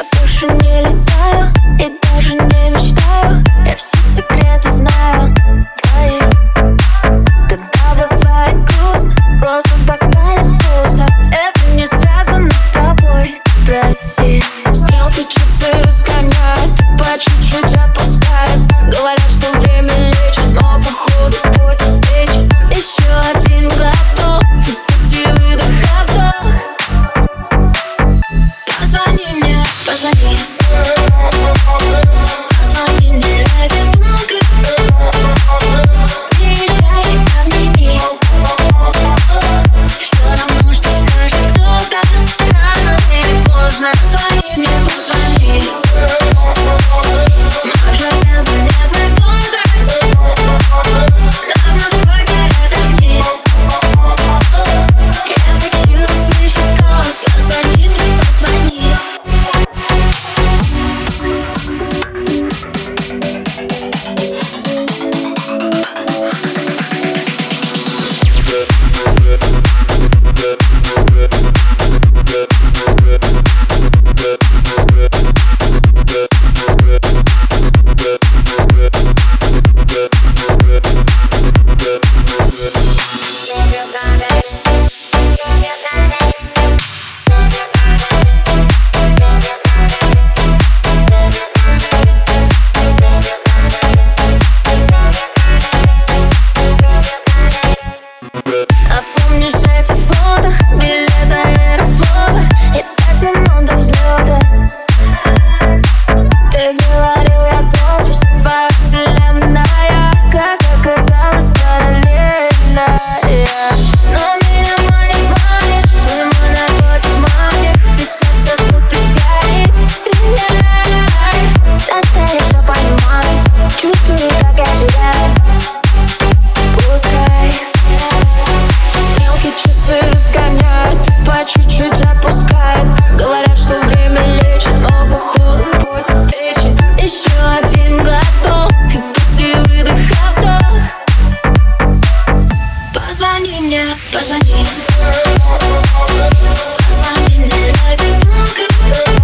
Я больше не летаю и даже не мечтаю. Я все секреты choose me. Cause I'm in the night, I'm.